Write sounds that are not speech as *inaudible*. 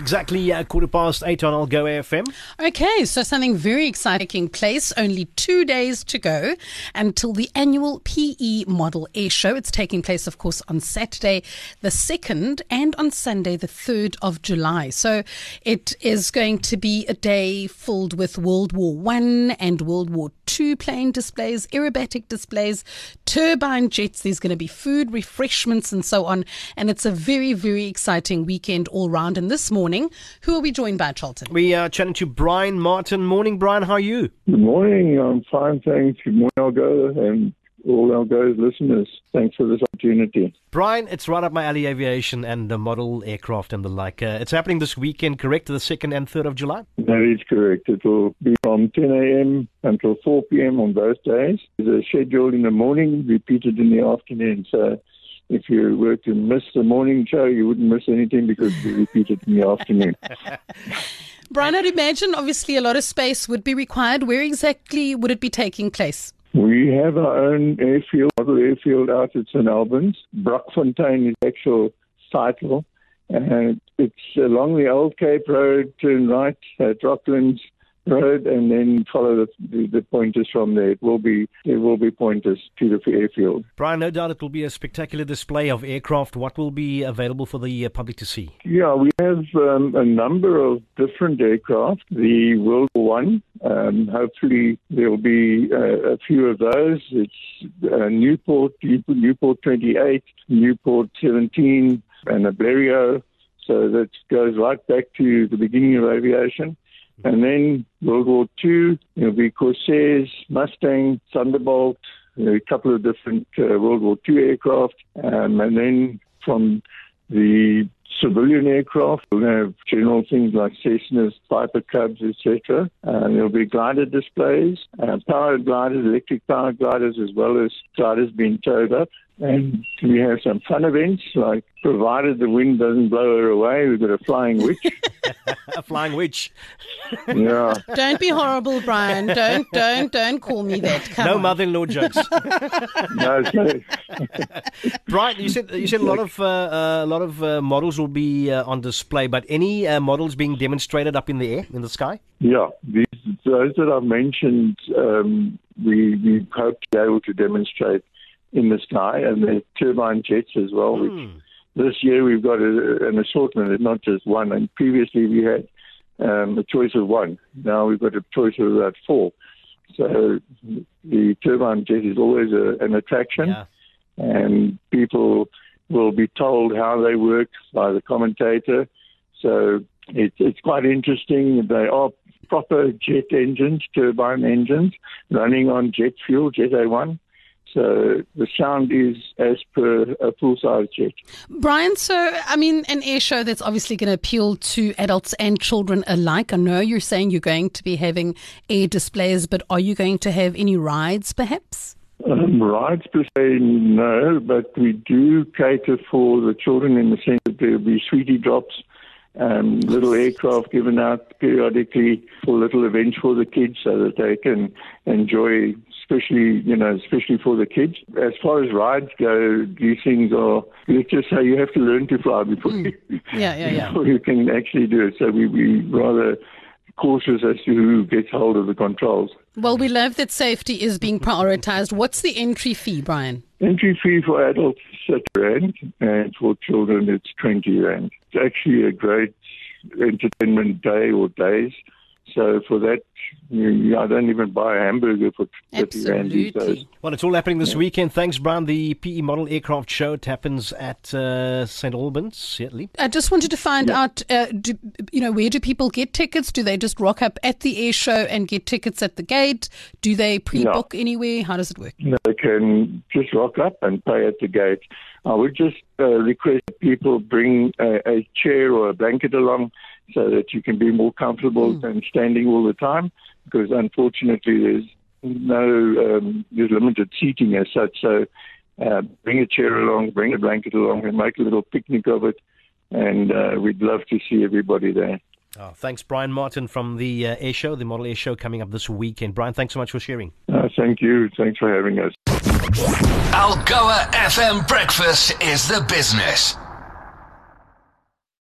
Exactly uh, quarter past eight on Algoa FM. Okay, so something very exciting place. Only two days to go until the annual PE Model Air Show. It's taking place, of course, on Saturday the 2nd and on Sunday the 3rd of July. So it is going to be a day filled with World War One and World War Two plane displays, aerobatic displays, turbine jets. There's going to be food, refreshments, and so on. And it's a very, very exciting weekend all round. And this morning, who are we joined by, Charlton? We are chatting to Brian Martin. Morning, Brian. How are you? Good morning. I'm fine, thanks. Good morning, Algoa, and all our Algoa's listeners. Thanks for this opportunity. Brian, it's right up my alley, aviation and the model aircraft and the like. Uh, it's happening this weekend, correct? The 2nd and 3rd of July? That is correct. It will be from 10 a.m. until 4 p.m. on both days. There's a schedule in the morning, repeated in the afternoon. So if you were to miss the morning show, you wouldn't miss anything because we repeat it in the afternoon. *laughs* Brian, I'd imagine obviously a lot of space would be required. Where exactly would it be taking place? We have our own airfield, model airfield out at St Albans. Brockfontein is the actual title. And it's along the Old Cape Road, turn right at Rocklands road and then follow the, the, the, pointers from there. It will be it will be pointers to the airfield. Brian, no doubt it will be a spectacular display of aircraft. What will be available for the uh, public to see? Yeah, we have um, a number of different aircraft. The World War One. Um, hopefully, there will be uh, a few of those. It's uh, Nieuport, Nieuport 28, Nieuport 17, and a Blériot. So that goes right back to the beginning of aviation. And then World War II, there'll be Corsairs, Mustang, Thunderbolt, a couple of different uh, World War II aircraft. Um, and then from the civilian aircraft, we'll have general things like Cessnas, Piper Cubs, etc. And there'll be glider displays, uh, powered gliders, electric powered gliders, as well as gliders being towed up. And we have some fun events, like provided the wind doesn't blow her away, we've got a flying witch. *laughs* a flying witch. yeah. Don't be horrible, Brian. Don't, don't, don't call me that. Come no on. mother-in-law jokes. *laughs* no, sorry. Brian, you said you said a lot of uh, uh, a lot of uh, models will be uh, on display, but any uh, models being demonstrated up in the air in the sky? Yeah, these, those that I've mentioned, um, we we hope to be able to demonstrate in the sky, and the turbine jets as well. Mm. Which hmm. this year we've got a, an assortment, it's not just one. And previously we had um, a choice of one. Now we've got a choice of about four. So the turbine jet is always a, an attraction, yeah. and people will be told how they work by the commentator. So it, it's quite interesting. They are proper jet engines, turbine engines, running on jet fuel, Jet A1. So the sound is as per a full size jet. Brian, so I mean, an air show that's obviously going to appeal to adults and children alike. I know you're saying you're going to be having air displays, but are you going to have any rides perhaps? Um, rides per se, no, but we do cater for the children in the sense that there will be sweetie drops um, little aircraft given out periodically for little events for the kids so that they can enjoy, especially, you know, especially for the kids. As far as rides go, these things are, let's just say you have to learn to fly before, mm. you, yeah, yeah, yeah. *laughs* before you can actually do it. So we, we rather cautious as to who gets hold of the controls. Well, we love that safety is being prioritized. What's the entry fee, Brian? Entry fee for adults is 30 Rand, and for children it's 20 Rand. It's actually a great entertainment day or days. So for that, you, I don't even buy a hamburger for 30 Rand these days. Well, it's all happening this yeah. weekend. Thanks, Brian. The PE Model Aircraft Show it happens at uh, St. Albans, certainly. I just wanted to find yeah. out, uh, do, you know, where do people get tickets? Do they just rock up at the air show and get tickets at the gate? Do they pre-book no. anywhere? How does it work? No, they can just rock up and pay at the gate. I would just uh, request people bring a, a chair or a blanket along so that you can be more comfortable mm. than standing all the time. Because unfortunately, there's no um, there's limited seating as such. So uh, bring a chair along, bring a blanket along, and make a little picnic of it. And uh, we'd love to see everybody there. Oh, thanks, Brian Martin from the uh, Air Show, the Model Air Show coming up this weekend. Brian, thanks so much for sharing. Uh, thank you. Thanks for having us. Algoa FM Breakfast is the business.